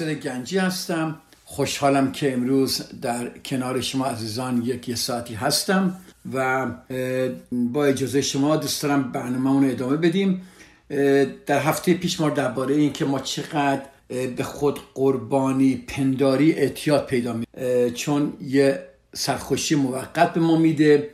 ناصر گنجی هستم. خوشحالم که امروز در کنار شما عزیزان یک یه ساعتی هستم و با اجازه شما دوست دارم برنامه ادامه بدیم. در هفته پیش ما درباره این که ما چقدر به خود قربانی پنداری اعتیاد پیدا می چون یه سرخوشی موقت به ما میده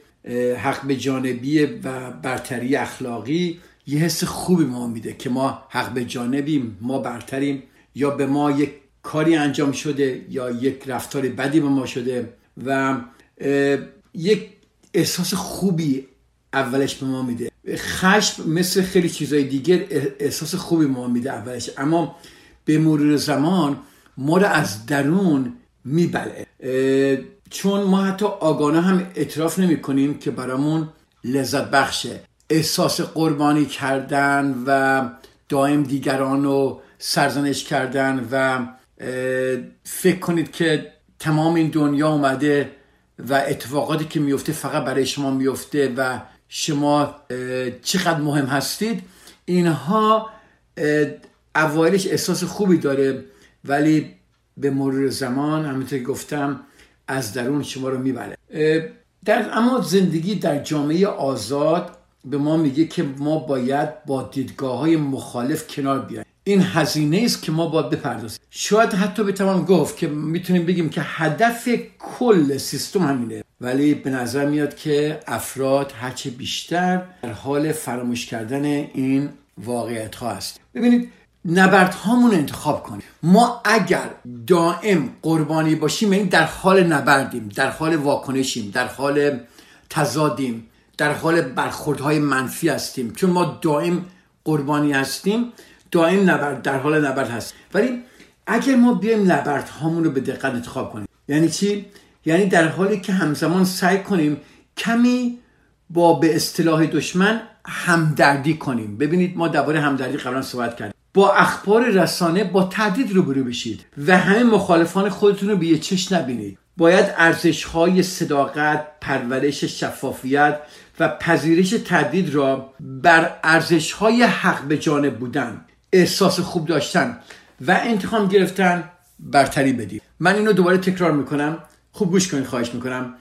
حق به جانبی و برتری اخلاقی یه حس خوبی ما میده که ما حق به جانبیم ما برتریم. یا به ما یک کاری انجام شده یا یک رفتار بدی به ما شده و یک احساس خوبی اولش به ما میده. خشم مثل خیلی چیزای دیگر احساس خوبی ما میده اولش. اما به مرور زمان ما رو از درون میبلعه چون ما حتی آگانه هم اعتراف نمی کنیم که برامون لذت بخشه. احساس قربانی کردن و دائم دیگران رو سرزنش کردن و فکر کنید که تمام این دنیا اومده و اتفاقاتی که میفته فقط برای شما میفته و شما چقدر مهم هستید اینها اوایلش احساس خوبی داره. ولی به مرور زمان همونطور که گفتم از درون شما رو می‌بره. در اما زندگی در جامعه آزاد به ما میگه که ما باید با دیدگاه های مخالف کنار بیایم. این هزینه است که ما باید بپردازیم. شاید حتی بتوان گفت که می‌تونیم بگیم که هدف کل سیستم همینه. ولی به نظر میاد که افراد هرچه بیشتر در حال فراموش کردن این واقعیت ها است ببینید نبرد هامون انتخاب کنیم. ما اگر دائم قربانی باشیم یعنی در حال نبردیم در حال واکنشیم در حال تضادیم در حال برخوردهای منفی هستیم. چون ما دائم قربانی هستیم دائم نبرد در حال نبرد هست. ولی اگر ما بیایم نبرد هامون رو به دقت انتخاب کنیم. یعنی چی؟ یعنی در حالی که همزمان سعی کنیم کمی با به اصطلاح دشمن همدردی کنیم. ببینید ما درباره همدردی قبلا صحبت کردیم. با اخبار رسانه با تهدید روبرو بشید و همه مخالفان خودتون رو به یه چش نبینید. باید ارزش های صداقت پرورش شفافیت و پذیرش تردید را بر ارزش های حق به جانب بودن احساس خوب داشتن و انتخاب گرفتن برتری بدید من اینو دوباره تکرار می‌کنم. خوب گوش کنید خواهش می‌کنم.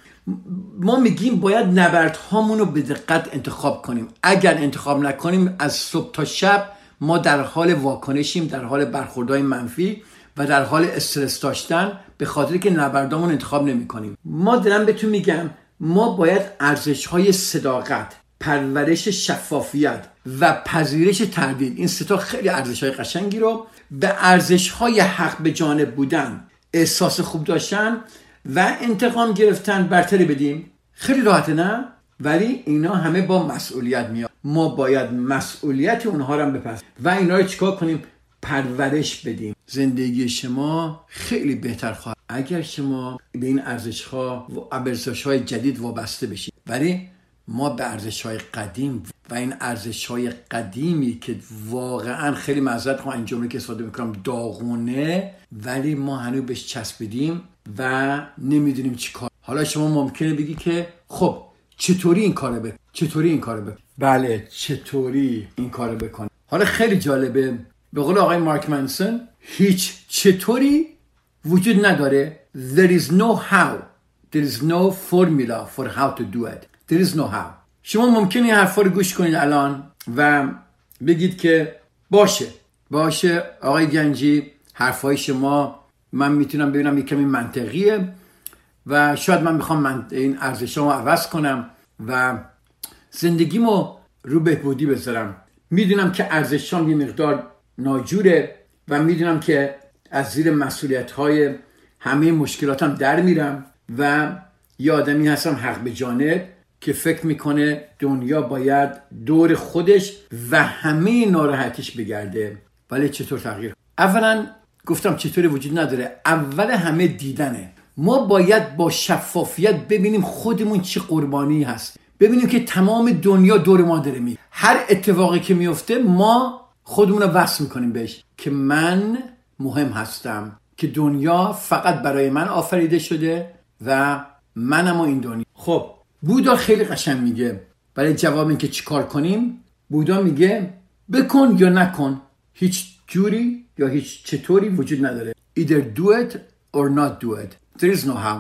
ما میگیم باید نبرد رو به دقت انتخاب کنیم. اگر انتخاب نکنیم از صبح تا شب ما در حال واکنشیم در حال برخوردهای منفی و در حال استرس داشتن به خاطر که نبردامون انتخاب نمی کنیم ما دارم بهتون میگم ما باید ارزش های صداقت پرورش شفافیت و پذیرش تردید این ستا خیلی ارزش های قشنگی رو به ارزش های حق به جانب بودن احساس خوب داشتن و انتقام گرفتن. برتری بدیم. خیلی راحته نه؟ ولی اینا همه با مسئولیت میاد. ما باید مسئولیت اونها رو هم بپس و اینا رو چیکار کنیم؟ پرورش بدیم. زندگی شما خیلی بهتر خواهد. اگر شما به این ارزش ها و ارزش های جدید وابسته بشید ولی ما به ارزش های قدیم و این ارزش های قدیمی که واقعا خیلی معذرت خواهم این جمله که استفاده می‌کنم داغونه ولی ما هنوز بهش چسبیدیم و نمی‌دونیم چی کار. حالا شما ممکنه بگی که خب چطوری این کارو بکن چطوری این کارو بکن بله چطوری این کارو بکن حالا خیلی جالبه. به قول آقای مارک منسون هیچ چطوری وجود نداره. There is no how. There is no formula for how to do it. There is no how. شما ممکنه این حرفا رو گوش کنید الان و بگید که باشه. باشه آقای گنجی حرفای شما من می‌تونم ببینم یک کمی منطقیه و شاید من می‌خوام من این ارزش رو عوض کنم و زندگیمو رو بهبودی بذارم. می‌دونم که ارزشام یه مقدار ناجوره و می‌دونم که از زیر مسئولیت های همه مشکلاتم در میرم و یه آدمی هستم حق به جانب که فکر می‌کنه دنیا باید دور خودش و همه ناراحتیش بگرده. ولی چطور تغییر؟ اولا گفتم چطوری وجود نداره. اول همه دیدنه. ما باید با شفافیت ببینیم خودمون چه قربانی هست. ببینیم که تمام دنیا دور ما داره می هر اتفاقی که میفته ما خودمون رو وصل می‌کنیم بهش که من مهم هستم. که دنیا فقط برای من آفریده شده و منم و این دنیا. خب بودا خیلی قشنگ میگه. برای جواب اینکه چیکار کنیم بودا میگه بکن یا نکن. هیچ جوری یا هیچ چطوری وجود نداره. Either do it or not do it. There is no how.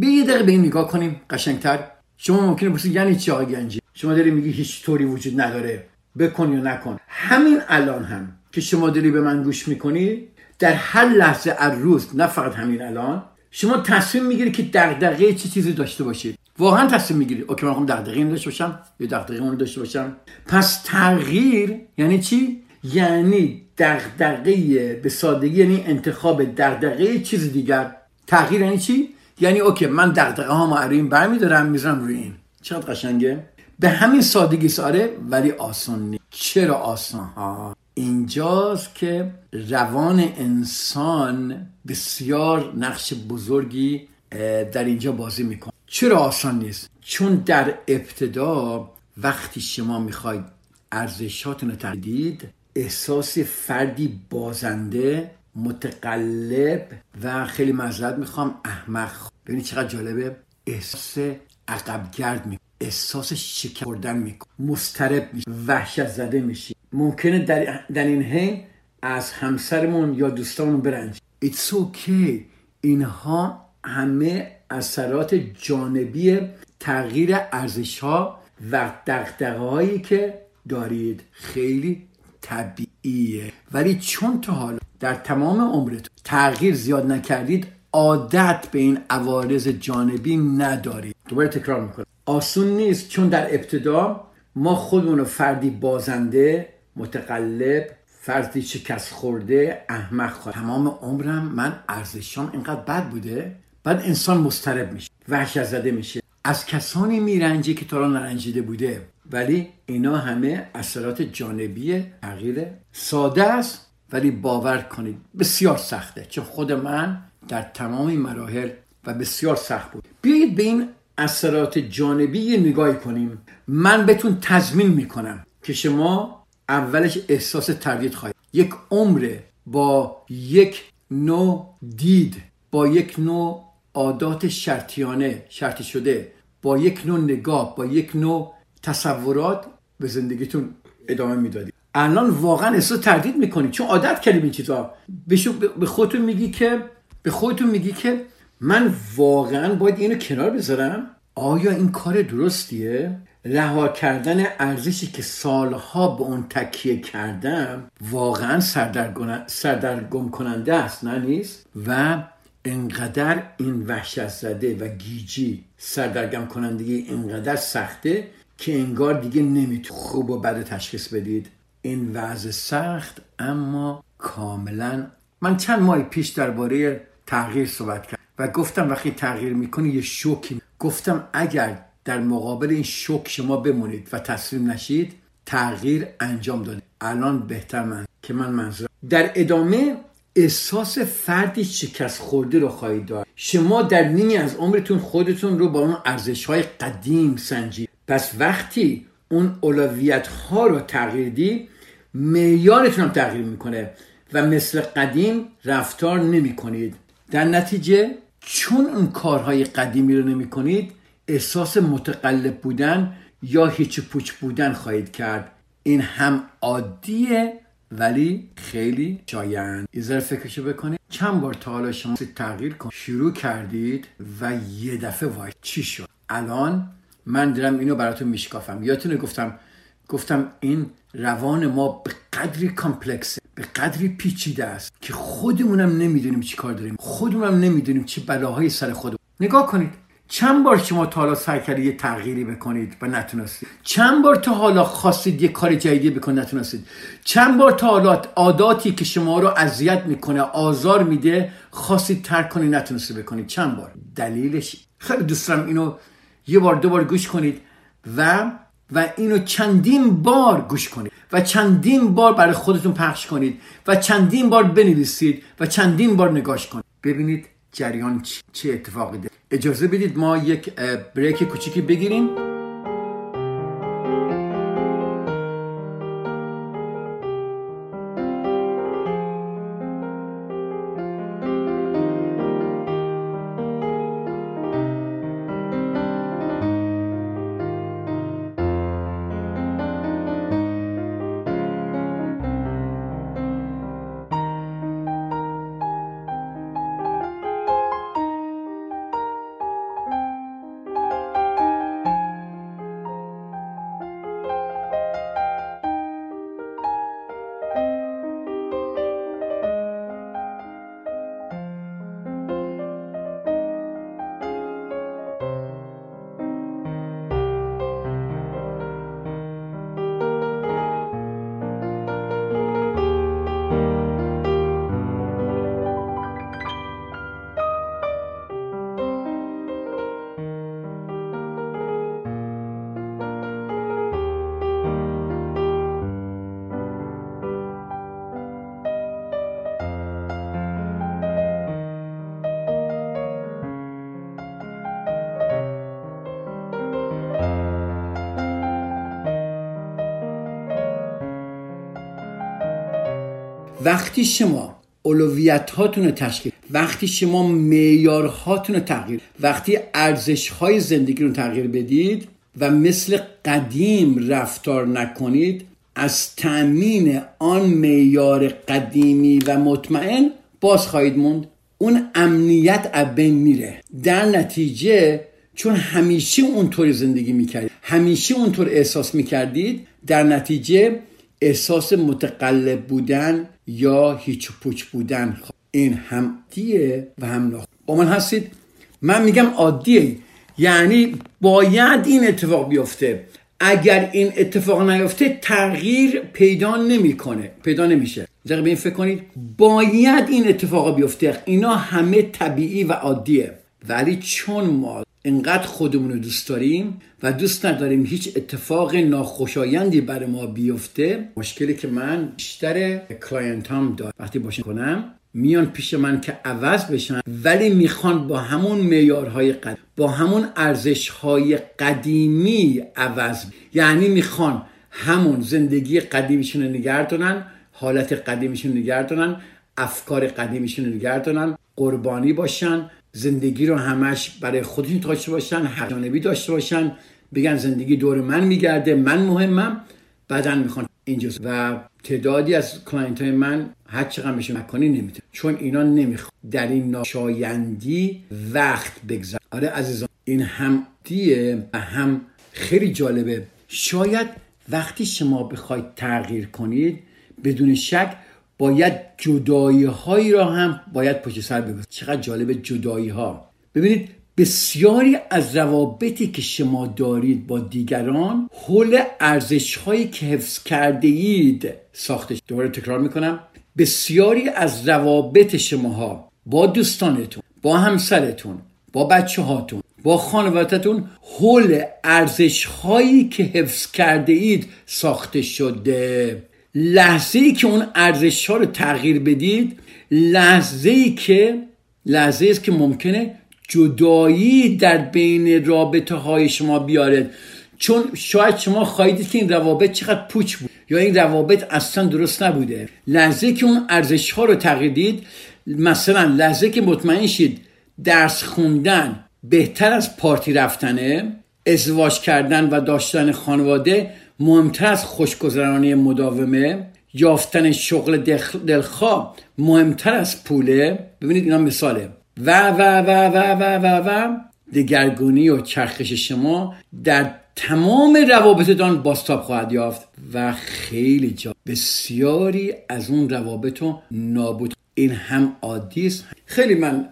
به یه دقیقه به نگاه کنیم. قشنگتر. شما ممکنه بسید یعنی چی آقای گنجی؟ شما داری میگی هیچ طوری وجود نداره. بکن یا نکن. همین الان هم که شما داری به من گوش می‌کنی در هر لحظه از روز نه فقط همین الان شما تصمیم می‌گیری که دغدغه چه چیزی داشته باشید. واقعا تصمیم می‌گیری. اوکی من دغدغه این داشته باشم یا دغدغه اون داشته باشم. پس تغییر یعنی چی؟ یعنی دغدغه به سادگی یعنی انتخاب دغدغه چیز دیگر. تغییر یعنی چی؟ یعنی اوکی من دغدغه ها ما این برمیدارم می‌ذارم روی این. چقدر قشنگه؟ به همین سادگی ساره ولی آسان نیست. چرا آسان؟ ها اینجاست که روان انسان بسیار نقش بزرگی در اینجا بازی می‌کنه. چرا آسان نیست؟ چون در ابتدا وقتی شما می‌خواید ارزشاتون رو تردید احساس فردی بازنده متقلب و خیلی معذرت می‌خوام احمق. ببینید چقدر جالبه. احساس عقبگرد می احساس شکردن میکن مسترب میشه وحشت زده میشی. ممکنه در, در این حین از همسرمون یا دوستانمون برنج It's okay. اینها همه اثرات جانبی تغییر ارزش ها و دقدقه هایی که دارید خیلی طبیعیه. ولی چون تا حالا در تمام عمرتون تغییر زیاد نکردید عادت به این عوارض جانبی ندارید. دوباره تکرار می‌کنم. آسون نیست چون در ابتدا ما خودمون فردی بازنده متقلب فردی شکست خورده احمق خواهد تمام عمرم من ارزشام اینقدر بد بوده بعد انسان مسترب میشه وحشت زده میشه. از کسانی میرنجه که تا نرنجیده بوده. ولی اینا همه اثرات جانبی تغییر ساده است ولی باور کنید بسیار سخته. چون خود من در تمام مراحل و بسیار سخت بود. بیایید به این اثرات جانبی نگاهی کنیم. من بهتون تضمین می‌کنم که شما اولش احساس تردید خواهید. یک عمر با یک نوع دید با یک نوع عادات شرطیانه شرطی شده. با یک نوع نگاه با یک نوع تصورات به زندگیتون ادامه می‌دادید الان واقعا احساس تردید می‌کنید چون عادت کردیم این چیزا. به خودتون میگی که به خودتون میگی که من واقعا باید اینو کنار بذارم. آیا این کار درستیه؟ رها کردن ارزشی که سالها به اون تکیه کردم واقعا سردرگم کننده است نه نیست؟ و انقدر این وحشت زده و گیجی سردرگم کنندگی اینقدر سخته که انگار دیگه نمیتون خوب و بد تشخیص بدید. این وضع سخت اما کاملا. من چند ماه پیش درباره تغییر صحبت کردم و گفتم وقتی تغییر می‌کنی یه شوکی گفتم اگر در مقابل این شوک شما بمونید و تسلیم نشید تغییر انجام داده الان بهتر من که من منظور در ادامه احساس فردی شکست خورده رو خواهید داشت شما در نیمی از عمرتون خودتون رو با اون ارزش های قدیم سنجید پس وقتی اون اولویت ها رو تغییر دی معیارتون هم تغییر می‌کنه و مثل قدیم رفتار نمی کنید در نتیجه چون اون کارهای قدیمی رو نمی کنید احساس متقلب بودن یا هیچ پوچ بودن خواهید کرد. این هم عادیه ولی خیلی شایان یه فکرشو بکنید چند بار تا حالا شما تغییر کن. شروع کردید و یه دفعه وای چی شد؟ الان من دارم اینو براتون میشکافم. یادتونه گفتم گفتم این روان ما به قدری کامپلکسه به قدری پیچیده است که خودمونم نمی‌دونیم چی کار داریم. خودمونم نمی‌دونیم چی بلاهای سر خودمون. نگاه کنید. چند بار شما تا حالا سعی کردید یه تغییری بکنید و نتونستید؟ چند بار تا حالا خواستید یه کار جدیدی بکنید نتونستید؟ چند بار تا حالا عاداتی که شما رو اذیت می‌کنه آزار میده خواستید ترک کنید نتونستید بکنید؟ چند بار؟ دلیلش؟ خیلی دوست دارم اینو یه بار دو بار گوش کنید و و اینو چندین بار گوش کنید و چندین بار برای خودتون پخش کنید و چندین بار بنویسید و چندین بار نگاش کنید. ببینید جریان چه اتفاقی ده؟ اجازه بدید ما یک بریک کوچیکی بگیریم. وقتی شما اولویت هاتون رو تشکیل وقتی شما معیارهاتون رو تغییر وقتی ارزش های زندگی رو تغییر بدید و مثل قدیم رفتار نکنید از تأمین آن معیار قدیمی و مطمئن باز خواهید موند. اون امنیت بین میره. در نتیجه چون همیشه اونطور زندگی می‌کردید همیشه اونطور احساس می‌کردید در نتیجه احساس متقلب بودن یا هیچ پوچ بودن. این هم دیه و هم نخ با من هستید؟ من میگم عادیه. یعنی باید این اتفاق بیفته. اگر این اتفاق نیفته تغییر پیدا نمی‌کنه. پیدا نمیشه. دقیقه به این فکر کنید. باید این اتفاق بیفته. اینا همه طبیعی و عادیه. ولی چون ما انقدر خودمون رو دوست داریم و دوست نداریم هیچ اتفاق ناخوشایندی برای ما بیفته. مشکلی که من بیشتر کلاینت هم دارم وقتی باشن کنم میان پیش من که عوض بشن ولی می‌خوان با همون معیارهای قدیم با همون ارزشهای قدیمی عوض یعنی می‌خوان همون زندگی قدیمیشون رو نگه حالت قدیمیشون نگه افکار قدیمیشون رو نگه قربانی باشن زندگی رو همش برای خودشون داشته باشن حق داشته باشن. بگن زندگی دور من میگرده من مهمم. بعدا می‌خوان اینجا. و تعدادی از کلاینت های من هر چقدر میشه مکنی نمی‌تونه. چون اینا نمی‌خواد در این ناشایندی وقت بگذار. آره عزیزان این هم دیه و هم خیلی جالبه. شاید وقتی شما بخواید تغییر کنید بدون شک باید جدایی هایی را هم باید پشت سر بگذارید چقدر جالب جدایی ها ببینید بسیاری از روابطی که شما دارید با دیگران حول ارزش هایی که حفظ کرده اید ساخته دوباره تکرار می‌کنم. بسیاری از روابط شماها با دوستانتون با همسرتون با بچه هاتون با خانوادتون حول ارزش هایی که حفظ کرده اید ساخته شده. لحظه ای که اون ارزش ها رو تغییر بدید لحظه ای که لحظه است که ممکنه جدایی در بین رابطه های شما بیارد. چون شاید شما خواهید که این روابط چقدر پوچ بود یا این روابط اصلا درست نبوده. لحظه که اون ارزش ها رو تغییر دید مثلا لحظه که مطمئن شید درس خوندن بهتر از پارتی رفتنه ازدواج کردن و داشتن خانواده مهمتر از خوشگذرانی مداومه یافتن شغل دلخواه مهمتر از پوله. ببینید اینا مثاله. و و و و و و و دگرگونی و چرخش شما در تمام روابطتان باستاب خواهد یافت و خیلی جا بسیاری از اون روابط رو نابود این هم عادی است. خیلی من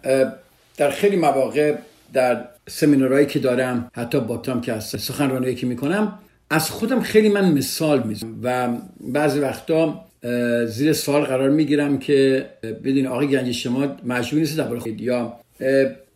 در خیلی مواقع در سمینارهایی که دارم حتی با تام که هست سخنرانیایی که می‌کنم از خودم خیلی من مثال می‌زنم و بعضی وقتا زیر سوال قرار می‌گیرم که بدین آقای گنجی شما مجبور نیست خود یا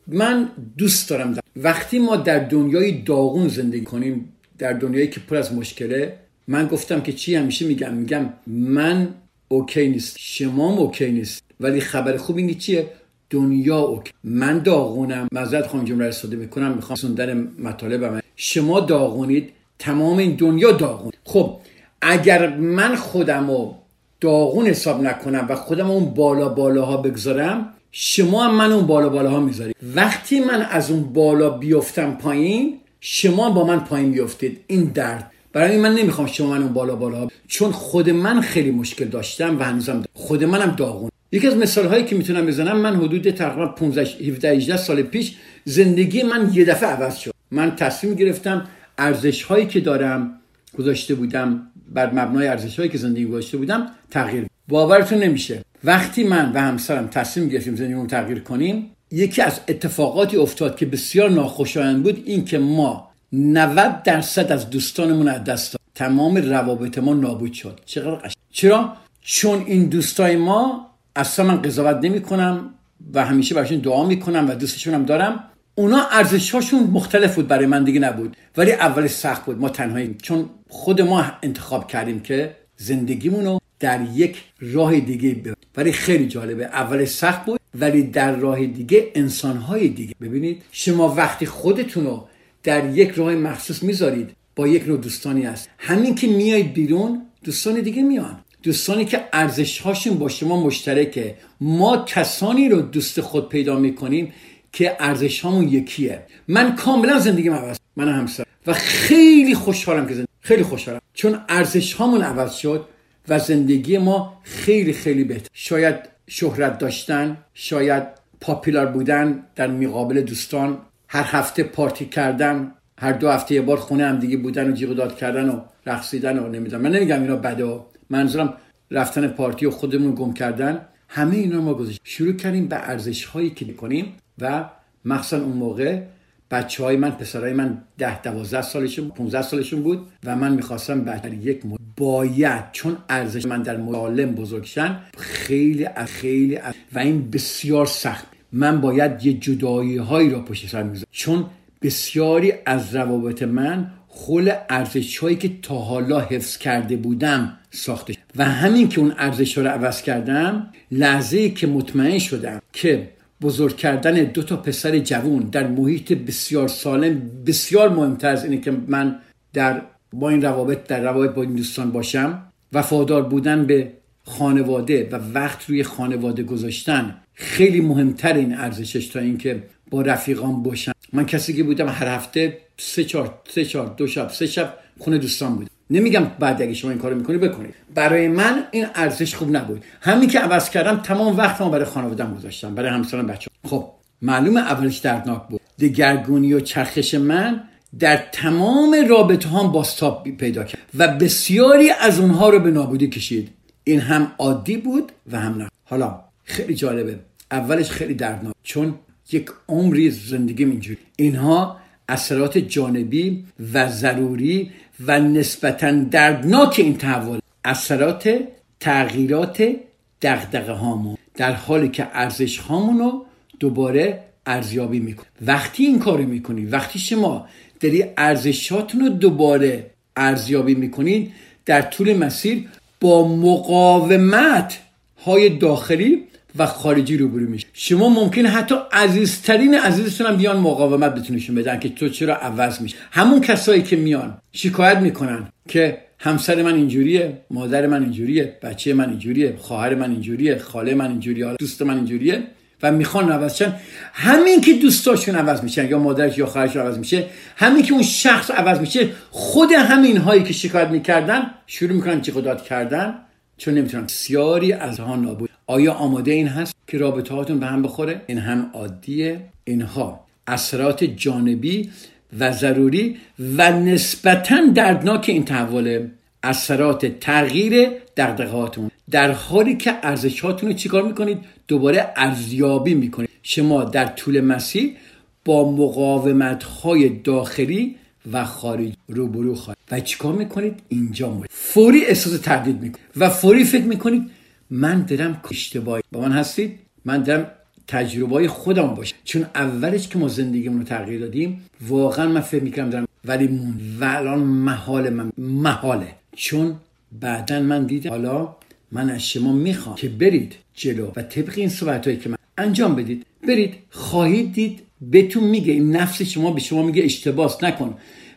من دوست دارم وقتی ما در دنیای داغون زندگی کنیم در دنیایی که پر از مشکله من گفتم که چی همیشه میگم؟ میگم من اوکی نیست شما اوکی نیست ولی خبر خوب اینه چیه؟ دنیا اوکی. من داغونم. مزد خواهم جمله استفاده می‌کنم. می‌خوام سوندن مطالبم شما داغونید. تمام این دنیا داغون. خب اگر من خودم رو داغون حساب نکنم و خودم اون بالا بالاها بگذارم شما هم من اون بالا بالاها می‌ذارید. وقتی من از اون بالا بیفتم پایین شما با من پایین بیفتید. این درد. برای من نمی‌خوام شما من اون بالا بالا چون خود من خیلی مشکل داشتم و هنوزم خود منم داغون. یکی از مثال هایی که می‌تونم بزنم من حدود تقریبا 15 17 18 سال پیش زندگی من یه دفعه عوض شد. من تصمیم گرفتم ارزش هایی که دارم گذاشته بودم بر مبنای ارزش هایی که زندگی گذاشته بودم تغییر. باورتون نمیشه. وقتی من و همسرم تصمیم گرفتیم زندگیمون تغییر کنیم یکی از اتفاقاتی افتاد که بسیار ناخوشایند بود این که ما 90 درصد از دوستانمون از دست داد تمام روابط ما نابود شد. چقدر قشنگ چرا؟ چون این دوستای ما اصلا من قضاوت نمی کنم و همیشه براشون دعا می‌کنم و دوستشونم دارم. اونا ارزشهاشون مختلف بود برای من دیگه نبود. ولی اول سخت بود. ما تنهایی چون خود ما انتخاب کردیم که زندگیمون رو در یک راه دیگه ببینیم ولی خیلی جالبه. اول سخت بود ولی در راه دیگه انسانهای دیگه. ببینید شما وقتی خودتون رو در یک راه مخصوص می‌ذارید با یک نوع دوستانی هست. همین که میایید بیرون دوستان دیگه میان. دوستانی که ارزش هاشون با شما مشترکه. ما کسانی رو دوست خود پیدا می‌کنیم که ارزش هامون یکیه. من کاملا زندگیم عوض من همسر. و خیلی خوشحالم که زندگی خیلی خوشحالم. چون ارزش هامون عوض شد و زندگی ما خیلی خیلی بهتر. شاید شهرت داشتن شاید پاپیلار بودن در مقابل دوستان هر هفته پارتی کردن هر دو هفته یه بار خونه هم دیگه بودن و جیغ داد کردن و رقصیدن و نمی‌دونم. من نمیگم اینا بده منظورم رفتن پارتی و خودمون گم کردن. همه اینا ما گذاشت. شروع کردیم به ارزش هایی که کنیم و مخصوصا اون موقع بچه های من پسرای من ده دوازده سالشون 15 سالشون بود و من می‌خواستم بعد یک مد... باید چون ارزش من در معالم بزرگشن خیلی خیلی و این بسیار سخت. من باید یه جدایی هایی را پشت سر می‌ذارم چون بسیاری از روابط من خل ارزش هایی که تا حالا حفظ کرده بودم ساخته و همین که اون ارزش رو عوض کردم لحظه که مطمئن شدم که بزرگ کردن دو تا پسر جوون در محیط بسیار سالم بسیار مهمتر از اینه که من در با این روابط در روابط با این دوستان باشم وفادار بودن به خانواده و وقت روی خانواده گذاشتن خیلی مهمتر این ارزشش تا اینکه با رفیقان باشم. من کسی که بودم هر هفته سه چهار سه چهار دو شب سه شب خونه دوستان بودم. نمیگم بعد اگه شما این کارو می‌کنی بکنید. برای من این ارزش خوب نبود. همین که عوض کردم تمام وقتمو برای خانواده‌ام گذاشتم برای همسرم بچه خب معلوم اولش دردناک بود. دگرگونی و چرخش من در تمام رابطه هم باستاب پیدا کرد و بسیاری از اونها رو به نابودی کشید. این هم عادی بود و هم نه. حالا خیلی جالبه. اولش خیلی دردناک. چون یک عمری زندگی اینجوری. اینها اثرات جانبی و ضروری و نسبتا دردناک این تحول. اثرات تغییرات دغدغه هامون. در حالی که ارزش هامون رو دوباره ارزیابی می‌کنی وقتی این کارو می‌کنی وقتی شما داری ارزشاتون رو دوباره ارزیابی می‌کنید در طول مسیر با مقاومت های داخلی و خارجی روبرو میشه. شما ممکن حتی عزیزترین عزیزتون هم بیان مقاومت بتونشون بدن که تو چرا عوض میشه همون کسایی که میان شکایت می‌کنن که همسر من اینجوریه مادر من اینجوریه بچه من اینجوریه خواهر من اینجوریه خاله من اینجوریه دوست من اینجوریه و می‌خوان عوض شن. همین که دوستاشون عوض میشن یا مادرش یا خواهرش عوض میشه همین که اون شخص عوض میشه خود همین هایی که شکایت می‌کردن شروع می‌کنن جیغ کردن چون نمی‌تونن. سیاری از ها نابود آیا آماده این هست که رابطه هاتون به هم بخوره؟ این هم عادیه اینها. اثرات جانبی و ضروری و نسبتا دردناک این تحول اثرات تغییر دغدغه‌هاتون. در حالی که ارزشاتون رو چیکار می‌کنید؟ دوباره ارزیابی می‌کنید. شما در طول مسیر با مقاومت های داخلی و خارج روبرو خواهید. و چیکار می‌کنید؟ اینجا مورد. فوری احساس تردید می‌کنید. و فوری فکر می‌کنید من دارم اشتباهی با من هستید؟ من دارم تجربه های خودم باشه. چون اولش که ما زندگیمون رو تغییر دادیم واقعا من فکر می‌کنم دارم ولی و الان محال من محاله. چون بعدا من دیدم حالا من از شما می‌خوام که برید جلو و طبق این صحبت هایی که من انجام بدید برید خواهید دید بهتون میگه. این نفس شما به شما میگه اشتباس نکن.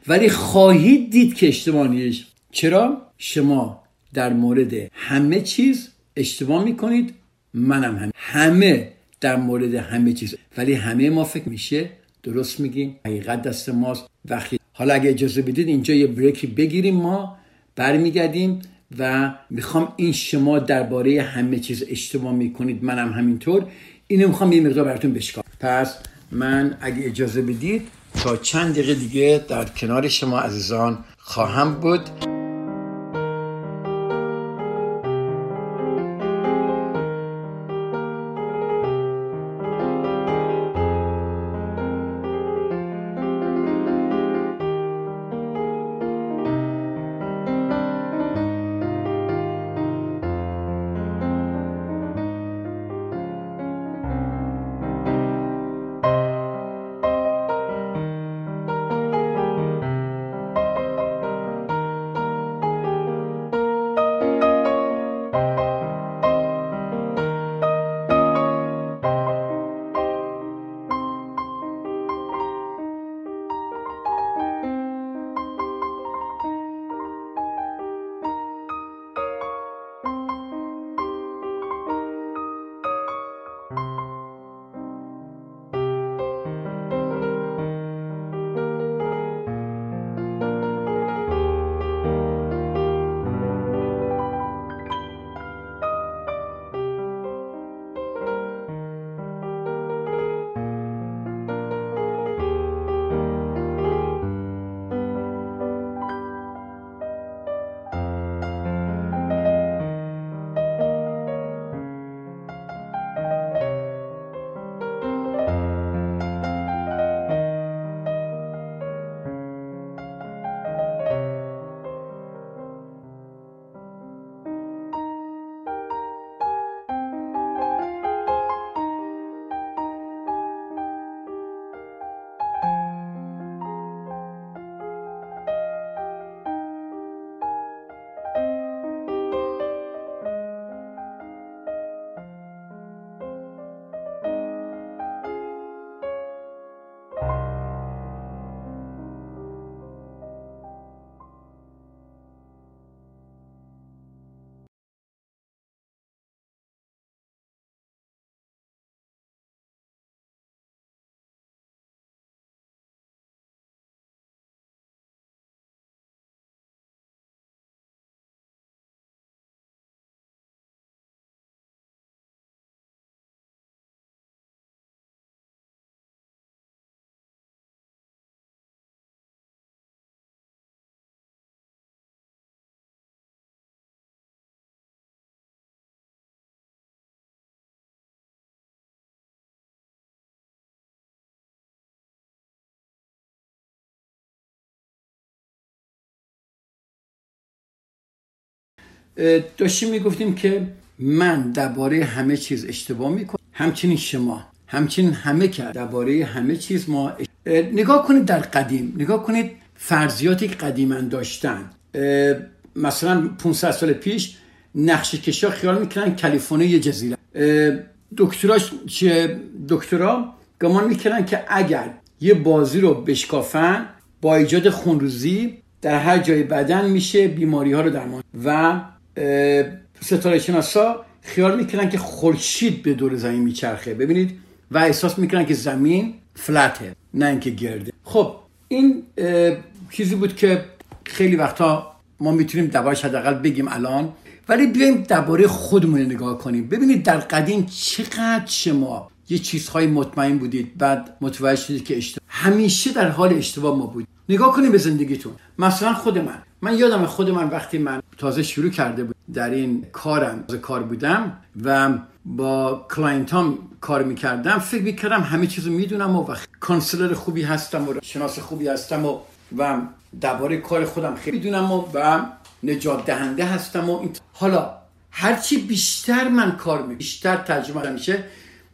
ولی خواهید دید که اشتباه نیست. چرا؟ شما در مورد همه چیز اشتباه می‌کنید. منم هم همه در مورد همه چیز. ولی همه ما فکر میشه درست میگیم. حقیقت دست ماست. وقتی حالا اگه اجازه بدید اینجا یه بریکی بگیریم ما. برمیگردیم و می‌خوام این شما درباره همه چیز اشتباه می‌کنید. منم همینطور. اینو می‌خوام یه مقدار براتون بشکام پس من اگه اجازه بدید تا چند دقیقه دیگه در کنار شما عزیزان خواهم بود. داشتیم می‌گفتیم که من درباره همه چیز اشتباه می‌کنم. همچنین شما. همچنین همه کرد درباره همه چیز ما نگاه کنید در قدیم. نگاه کنید فرضیاتی که قدیما داشتن. مثلا 500 سال پیش نقشه کشا خیال می‌کنن کالیفرنیا یه جزیره. دکتراش چه دکترا گمان می‌کنن که اگر یه بازی رو بشکافن با ایجاد خونروزی در هر جای بدن میشه بیماری ها رو درمان. و ستاره شناسا خیال می‌کنن که خورشید به دور زمین میچرخه. ببینید و احساس می‌کنن که زمین فلته نه اینکه گرده. خب این چیزی بود که خیلی وقتا ما می‌تونیم دربارش حداقل بگیم الان. ولی بیایم درباره خودمون نگاه کنیم. ببینید در قدیم چقدر شما یه چیزهای مطمئن بودید بعد متوجه شدید که اشتباه. همیشه در حال اشتباه ما بود. نگاه کنیم به زندگیتون. مثلا خود من. من یادم خود من وقتی من تازه شروع کرده بود در این کارم کار بودم و با client هام کار می‌کردم فکر می‌کردم همه چیزو می‌دونم و counselor خوبی هستم و روانشناس خوبی هستم و و درباره کار خودم خیلی می‌دونم و, و نجات دهنده هستم و این حالا هرچی بیشتر من کار می‌کنم بیشتر تجربه‌م میشه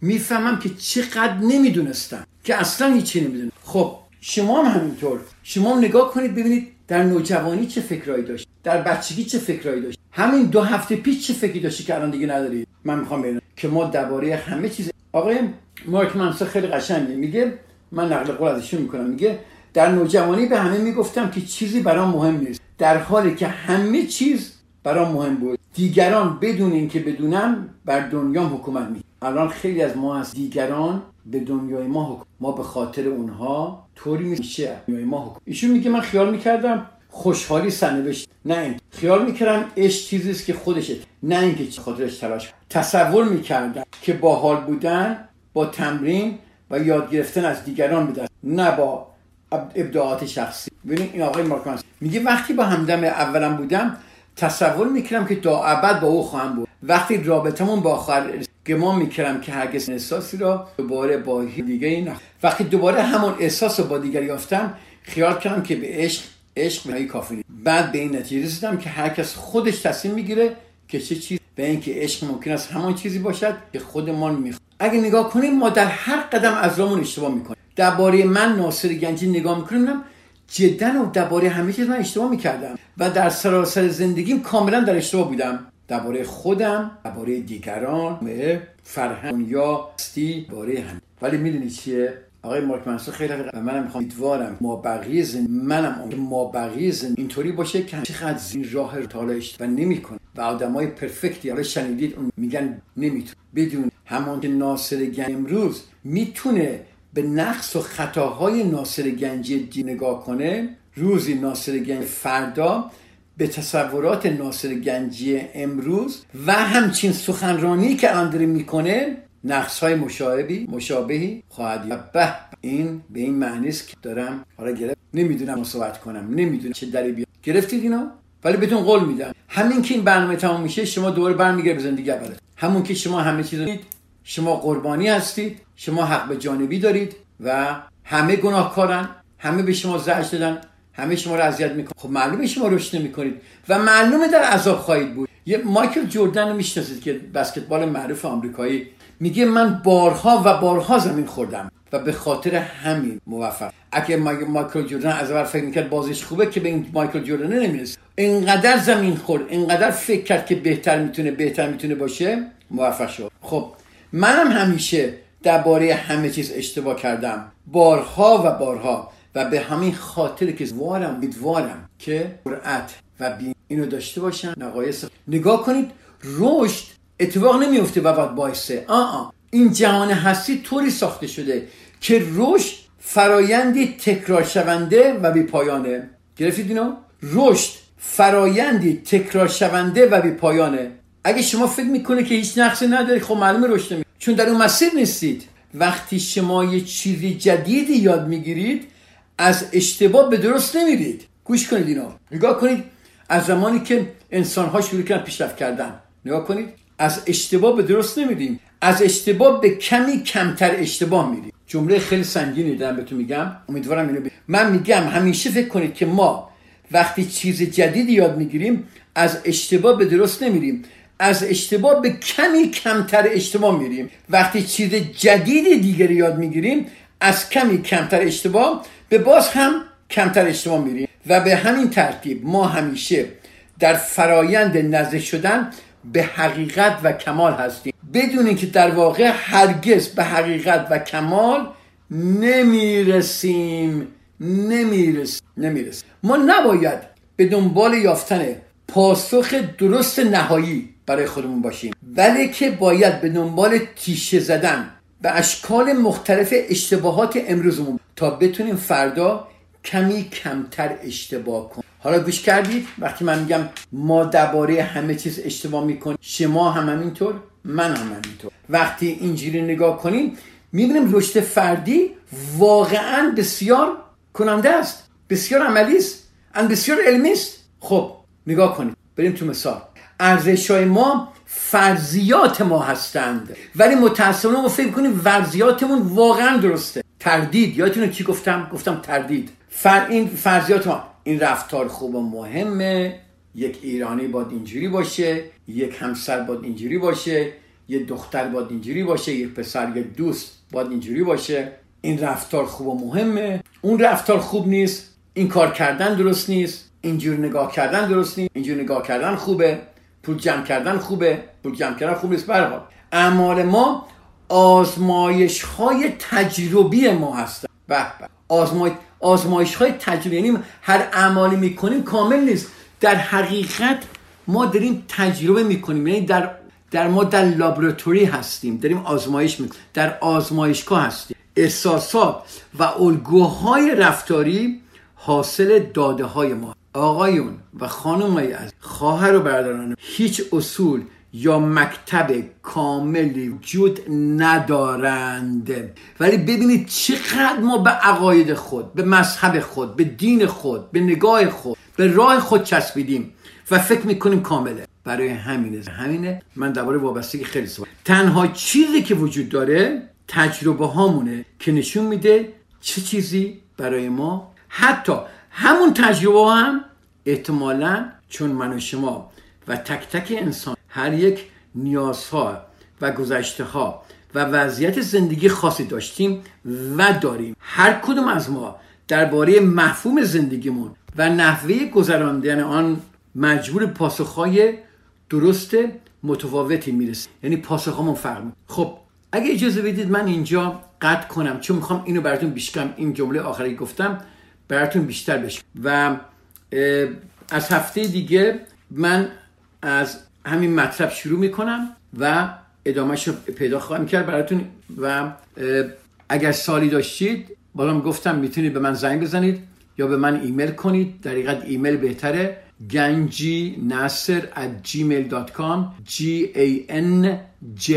می‌فهمم که چقدر نمی‌دونستم. که اصلا هیچی نمی‌دونم. خب شما هم همینطور. شما نگاه کنید ببینید در نوجوانی چه فکرایی داشت. در بچگی چه فکرایی داشت. همین دو هفته پیش چه فکری داشتی که الان دیگه نداری؟ من می‌خوام ببینم که ما درباره همه چیز آقای مارک منسا خیلی قشنگه. میگه من نقل قول ازشون می‌کنم. میگه در نوجوانی به همه می‌گفتم که چیزی برام مهم نیست. در حالی که همه چیز برام مهم بود. دیگران بدون اینکه بدونم بر دنیا حکومت می الان خیلی از ما از دیگران به دنیای ما حکومت ما به خاطر اونها طوری میشه. دنیای ما حکومت ایشون میگه من خیال می‌کردم خوشحالی سرنوشت نه این خیال می‌کردم عشق چیزی است که خودشه. نه اینکه خاطرش تلاش تصور می‌کردم که با حال بودن با تمرین و یاد گرفتن از دیگران به نه با ابداعات شخصی. ببینید این آقای مارکانس میگه وقتی با همدم اولم بودم تصور می‌کردم که تا ابد با او خواهم بود. وقتی رابطمون با آخر گمان می‌کردم که هرگز احساسی را دوباره با دیگه نه وقتی دوباره همون احساس رو با دیگری یافتم خیال کردم که به عشق عشق به کافی نیست. بعد به این نتیجه رسیدم که هر کس خودش تصمیم می‌گیره که چه چیز به اینکه عشق ممکن است همان چیزی باشد که خودمان می‌خواد اگه نگاه کنیم ما در هر قدم از رامون اشتباه می‌کنیم. درباره من ناصر گنجی نگاه می‌کنم جدا و درباره همه چیز من اشتباه می‌کردم و در سراسر زندگیم کاملا در اشتباه بودم. درباره خودم درباره دیگران فرهنگ یا استی درباره هم ولی می‌دونی چیه؟ آقای مارک منصور خیلی و منم می‌خوام امیدوارم ما بقیه منم ما بقیه اینطوری باشه که چقدر این راه تالش و نمی‌کنه. و آدمای پرفکتی حالا شنیدید اون میگن نمی‌تونه. بدون همون که ناصر گنج امروز می‌تونه به نقص و خطاهای ناصر گنجی نگاه کنه روزی ناصر گنج فردا به تصورات ناصر گنجی امروز و همچین سخنرانی که الان می‌کنه نقص های مشابهی مشابهی خواهد به این به این معنی است که دارم حالا گرفت. نمی‌دونم صحبت کنم. نمی‌دونم چه دری بیاد. گرفتید اینو؟ ولی بهتون قول میدم. همین که این برنامه تمام میشه شما دوباره برمیگرد به زندگی اولت همون که شما همه چیز شما قربانی هستید. شما حق به جانبی دارید و همه گناهکارن. همه به شما زجر دادن. همه شما رو اذیت می‌کنن خب معلومه شما رشد نمی‌کنید. و معلومه در عذاب خواهید بود. یه مایکل جردن رو می‌شناسید که بسکتبال معروف آمریکایی. میگه من بارها و بارها زمین خوردم و به خاطر همین موفق. اگه مایکل جوردن از اول فکر می‌کرد بازیش خوبه که به این مایکل جوردن نمی‌رسه. اینقدر زمین خورد اینقدر فکر کرد که بهتر می‌تونه بهتر می‌تونه باشه موفق شد. خب منم همیشه درباره همه چیز اشتباه کردم. بارها و بارها. و به همین خاطر که وارم امیدوارم که قرعت و بین اینو داشته باشن. نقایص نگاه کنید رشد اتفاق نمیفته و باید باعثه. آه, این جهان هستی طوری ساخته شده که رشد فرایندی تکرار شونده و بی پایانه. گرفتید اینو؟ رشد فرایندی تکرار شونده و بی پایانه. اگه شما فکر می‌کنه که هیچ نقصی نداری خب معلومه رشد نمی چون در اون مسیر نیستید. وقتی شما یه چیزی جدیدی یاد می‌گیرید از اشتباه به درست نمیرید. گوش کنید اینو. نگاه کنید از زمانی که انسان ها شروع کردن پیشرفت کردن. نگاه کنید. از اشتباه به درست نمیریم. از اشتباه به کمی کمتر اشتباه میریم. جمله خیلی سنگینی دارم بهتون میگم. امیدوارم اینو بید. من میگم همیشه فکر کنید که ما وقتی چیز جدیدی یاد می‌گیریم از اشتباه به درست نمیریم. از اشتباه به کمی کمتر اشتباه میریم. وقتی چیز جدید دیگری یاد می‌گیریم از کمی کمتر اشتباه به باز هم کمتر اشتباه میریم و به همین ترتیب ما همیشه در فرایند نزدیک شدن به حقیقت و کمال هستیم. بدون اینکه در واقع هرگز به حقیقت و کمال نمی‌رسیم. نمی‌رسیم. نمی‌رسیم. ما نباید به دنبال یافتن پاسخ درست نهایی برای خودمون باشیم. ولی که باید به دنبال تیشه زدن به اشکال مختلف اشتباهات امروزمون تا بتونیم فردا کمی کمتر اشتباه کنیم. حالا گوش کردید؟ وقتی من میگم ما درباره همه چیز اشتباه می‌کنیم شما هم همینطور من هم همینطور. وقتی اینجوری نگاه کنیم می‌بینیم رشد فردی واقعا بسیار کننده است بسیار عملی است بسیار علمی است. خب نگاه کنید. بریم تو مثال. ارزش های ما فرضیات ما هستند. ولی متاسفانه ما فکر کنیم ورزیاتمون واقعا درسته. تردید. یادتونه چی گفتم؟ گفتم تردید. فر این فرضیات ما. این رفتار خوب و مهمه. یک ایرانی باید اینجوری باشه. یک همسر باید اینجوری باشه. یه دختر باید اینجوری باشه. یه پسر یه دوست باید اینجوری باشه. این رفتار خوب و مهمه. اون رفتار خوب نیست. این کار کردن درست نیست. اینجور نگاه کردن درست نیست. اینجور نگاه کردن خوبه. پول جمع کردن خوبه پول جمع کردن خوب نیست برها اعمال ما آزمایش های تجربی ما هستن. به آزمای... آزمایش های تجربی یعنی هر اعمالی می‌کنیم کامل نیست. در حقیقت ما داریم تجربه می‌کنیم. یعنی در در ما در لابراتوری هستیم. داریم آزمایش می‌کنیم در آزمایشگاه هستیم. احساسات و الگوهای رفتاری حاصل داده های ما. آقایون و خانمای از خواهر و برادران هیچ اصول یا مکتب کاملی وجود ندارند. ولی ببینید چقدر ما به عقاید خود به مذهب خود به دین خود به نگاه خود به راه خود چسبیدیم و فکر می‌کنیم کامله. برای همینه همینه من درباره وابستگی خیلی صحبت تنها چیزی که وجود داره تجربه هامونه که نشون میده چه چیزی برای ما. حتی همون تجربه هم احتمالا چون من و شما و تک تک انسان هر یک نیازها و گذشته ها و وضعیت زندگی خاصی داشتیم و داریم. هر کدوم از ما درباره مفهوم زندگیمون و نحوه گذراندن آن مجبور پاسخهای درست متفاوتی می‌رسه. یعنی پاسخهامون فرق خب اگه اجازه بدید من اینجا قطع کنم چون می‌خوام اینو براتون بیشتر این جمله آخری گفتم. براتون بیشتر بشه. و از هفته دیگه من از همین مطلب شروع می‌کنم و ادامهش رو پیدا خواهم کرد براتون و اگر سالی داشتید بالا گفتم می‌تونید به من زنگ بزنید یا به من ایمیل کنید. در ایمیل بهتره. گنجی نصر at gmail.com g a n j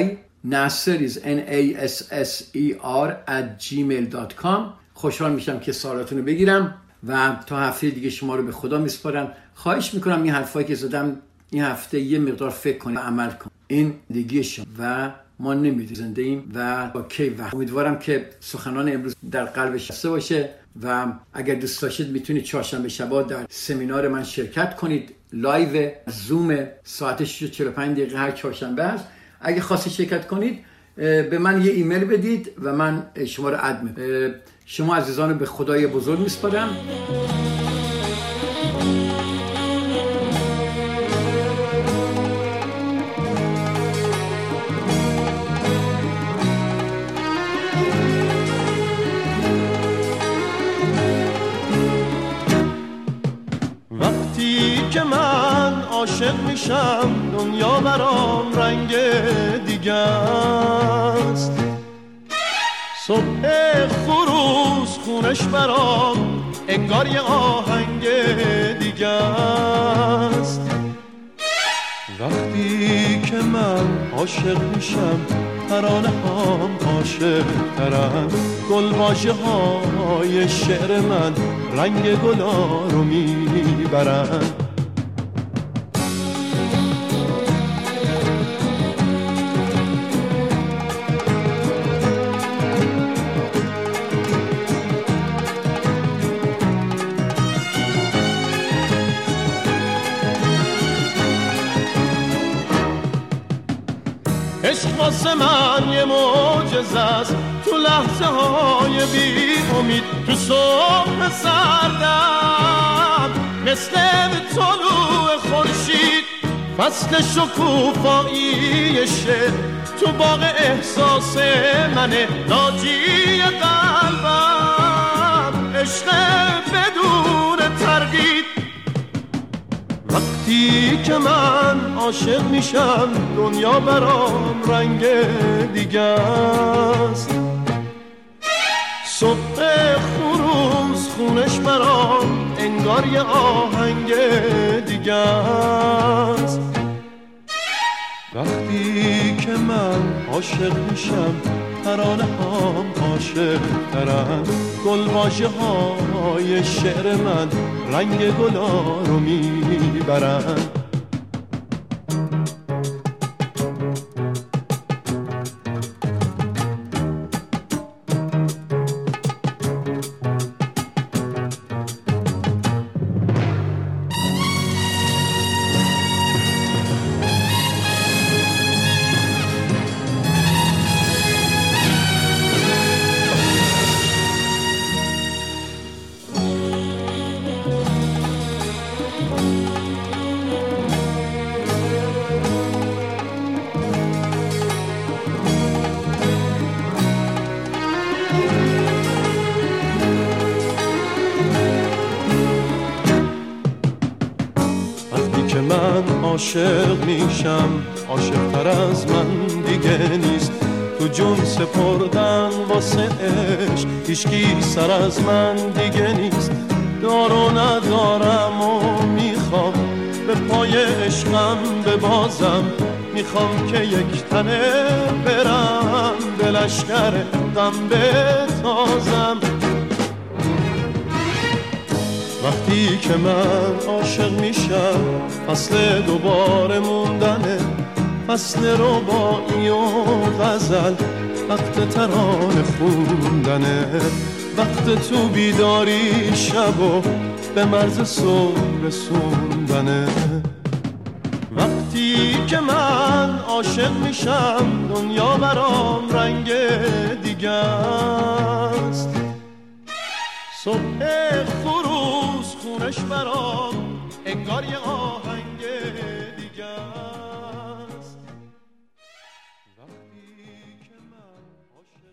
i. نصر is n a s s e r at gmail.com خوشحال میشم که سوالاتونو بگیرم و تا هفته دیگه شما رو به خدا میسپارم. خواهش می‌کنم این حرفایی که زدم این هفته یه مقدار فکر کنید و عمل کنید این دیگه شما و ما نمی‌دونیم زنده ایم و با کی وقت امیدوارم که سخنان امروز در قلبش هسته باشه و اگر دوست داشتید می‌تونید چهارشنبه شبا در سمینار من شرکت کنید. live Zoom ساعت 45 دقیقه هر چهارشنبه است اگه خواستید شرکت کنید به من یه ایمیل بدید و من شما رو اد شما عزیزان به خدای بزرگ میسپارم. عاشق میشم دنیا برام رنگ دیگه است صبح خونش برام انگار یه آهنگ دیگه است. وقتی که من عاشق میشم ترانه هم عاشق ترم گل های شعر من رنگ گلا رو می‌برن. معجز است تو لحظه های بی امید تو صبح سردم مثل طلوع خورشید فصل شکوفایی شعر. تو باغ احساس منه ناجی قلبم. عشق بدون تردید وقتی که من عاشق میشم دنیا برام رنگ دیگه است صبح خروز خونش برام انگار یه آهنگ دیگه است وقتی که من عاشق میشم ترانه هم عاشق ترم. گل های شعر من رنگ گلا رو می‌برن جون سپردن واسه عشق. هیچکی سر از من دیگه نیست. دارو ندارم و می‌خوام به پای عشقم ببازم. می‌خوام که یک تنه برم به لشکر غم بتازم. وقتی که من عاشق میشم فصل دوباره موندنه. فصل ربایی و غزل. وقت تران خوندنه وقت تو بیداری شب و به مرز صبح رسوندنه وقتی که من عاشق میشم دنیا برام رنگ دیگه است صبح خروز خونش برام انگار یه آهنگ